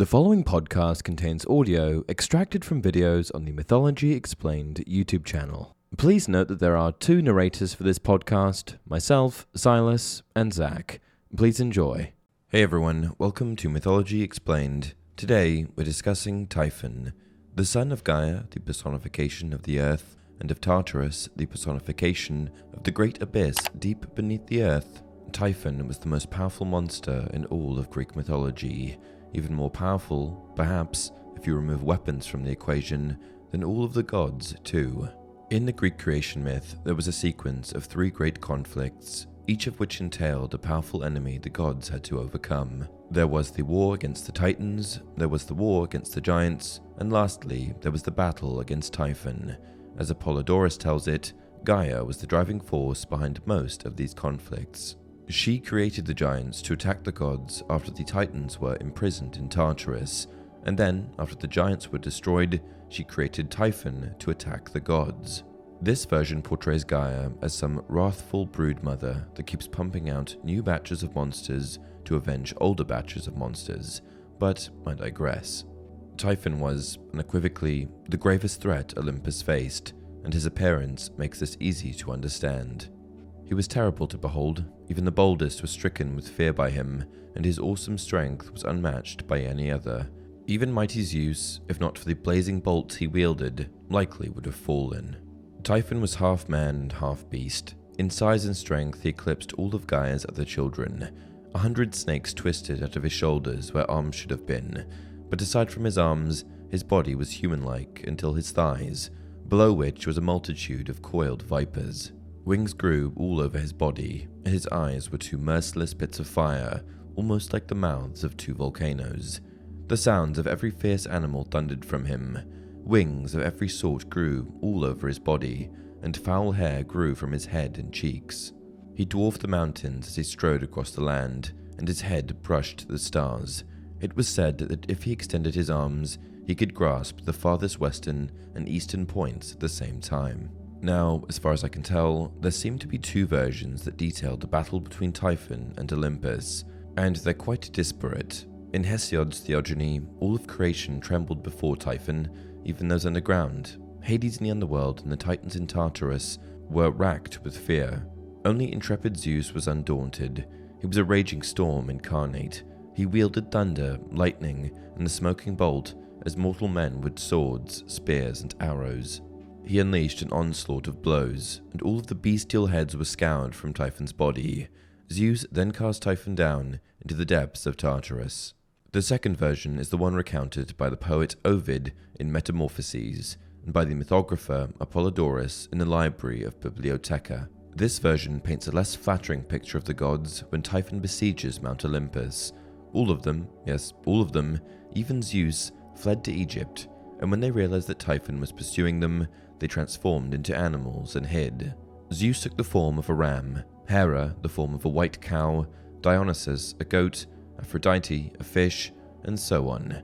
The following podcast contains audio extracted from videos on the Mythology Explained YouTube channel. Please note that there are two narrators for this podcast myself, Silas, and Zach. Please enjoy. Hey everyone, welcome to Mythology Explained. Today we're discussing Typhon, the son of Gaia, the personification of the earth, and of Tartarus, the personification of the great abyss deep beneath the earth. Typhon was the most powerful monster in all of Greek mythology even more powerful, perhaps, if you remove weapons from the equation, than all of the gods, too. In the Greek creation myth, there was a sequence of three great conflicts, each of which entailed a powerful enemy the gods had to overcome. There was the war against the Titans, there was the war against the giants, and lastly, there was the battle against Typhon. As Apollodorus tells it, Gaia was the driving force behind most of these conflicts. She created the giants to attack the gods after the titans were imprisoned in Tartarus, and then, after the giants were destroyed, she created Typhon to attack the gods. This version portrays Gaia as some wrathful broodmother that keeps pumping out new batches of monsters to avenge older batches of monsters, but I digress. Typhon was, unequivocally, the gravest threat Olympus faced, and his appearance makes this easy to understand. He was terrible to behold, even the boldest were stricken with fear by him, and his awesome strength was unmatched by any other. Even mighty Zeus, if not for the blazing bolts he wielded, likely would have fallen. Typhon was half man and half beast. In size and strength, he eclipsed all of Gaia's other children. A hundred snakes twisted out of his shoulders where arms should have been, but aside from his arms, his body was human like until his thighs, below which was a multitude of coiled vipers. Wings grew all over his body, his eyes were two merciless pits of fire, almost like the mouths of two volcanoes. The sounds of every fierce animal thundered from him. Wings of every sort grew all over his body, and foul hair grew from his head and cheeks. He dwarfed the mountains as he strode across the land, and his head brushed the stars. It was said that if he extended his arms, he could grasp the farthest western and eastern points at the same time. Now, as far as I can tell, there seem to be two versions that detail the battle between Typhon and Olympus, and they're quite disparate. In Hesiod's theogony, all of creation trembled before Typhon, even those underground. Hades in the underworld and the Titans in Tartarus were racked with fear. Only intrepid Zeus was undaunted. He was a raging storm incarnate. He wielded thunder, lightning, and the smoking bolt as mortal men would swords, spears, and arrows. He unleashed an onslaught of blows, and all of the bestial heads were scoured from Typhon's body. Zeus then cast Typhon down into the depths of Tartarus. The second version is the one recounted by the poet Ovid in Metamorphoses, and by the mythographer Apollodorus in the library of Bibliotheca. This version paints a less flattering picture of the gods when Typhon besieges Mount Olympus. All of them, yes, all of them, even Zeus, fled to Egypt, and when they realized that Typhon was pursuing them, they transformed into animals and hid. Zeus took the form of a ram, Hera the form of a white cow, Dionysus a goat, Aphrodite a fish, and so on.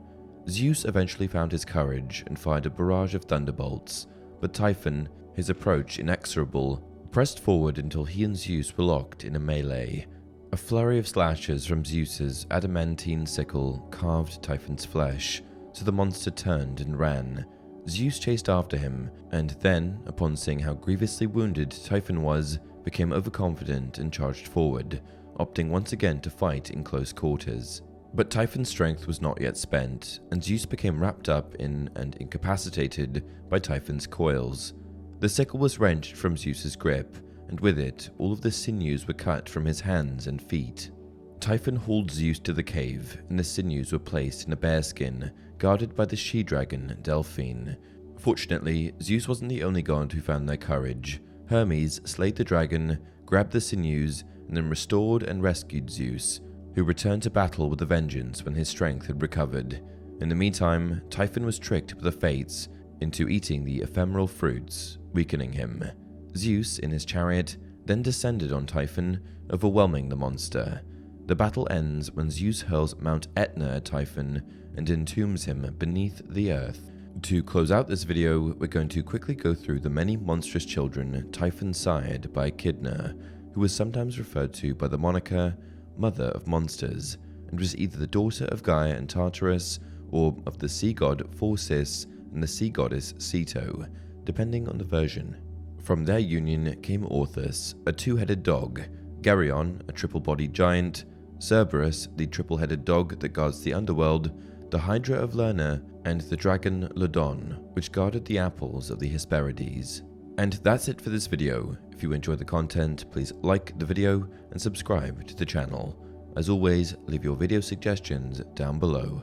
Zeus eventually found his courage and fired a barrage of thunderbolts, but Typhon, his approach inexorable, pressed forward until he and Zeus were locked in a melee. A flurry of slashes from Zeus's adamantine sickle carved Typhon's flesh, so the monster turned and ran, Zeus chased after him, and then, upon seeing how grievously wounded Typhon was, became overconfident and charged forward, opting once again to fight in close quarters. But Typhon's strength was not yet spent, and Zeus became wrapped up in and incapacitated by Typhon's coils. The sickle was wrenched from Zeus's grip, and with it, all of the sinews were cut from his hands and feet. Typhon hauled Zeus to the cave, and the sinews were placed in a bearskin, guarded by the she dragon Delphyne. Fortunately, Zeus wasn't the only god who found their courage. Hermes slayed the dragon, grabbed the sinews, and then restored and rescued Zeus, who returned to battle with a vengeance when his strength had recovered. In the meantime, Typhon was tricked by the fates into eating the ephemeral fruits, weakening him. Zeus, in his chariot, then descended on Typhon, overwhelming the monster. The battle ends when Zeus hurls Mount Etna at Typhon and entombs him beneath the earth. To close out this video, we're going to quickly go through the many monstrous children Typhon sired by Echidna, who was sometimes referred to by the moniker Mother of Monsters. and was either the daughter of Gaia and Tartarus, or of the sea god Phorcys and the sea goddess Ceto, depending on the version. From their union came Orthus, a two headed dog, Geryon, a triple bodied giant, Cerberus, the triple headed dog that guards the underworld, the Hydra of Lerna, and the dragon Ladon, which guarded the apples of the Hesperides. And that's it for this video. If you enjoyed the content, please like the video and subscribe to the channel. As always, leave your video suggestions down below.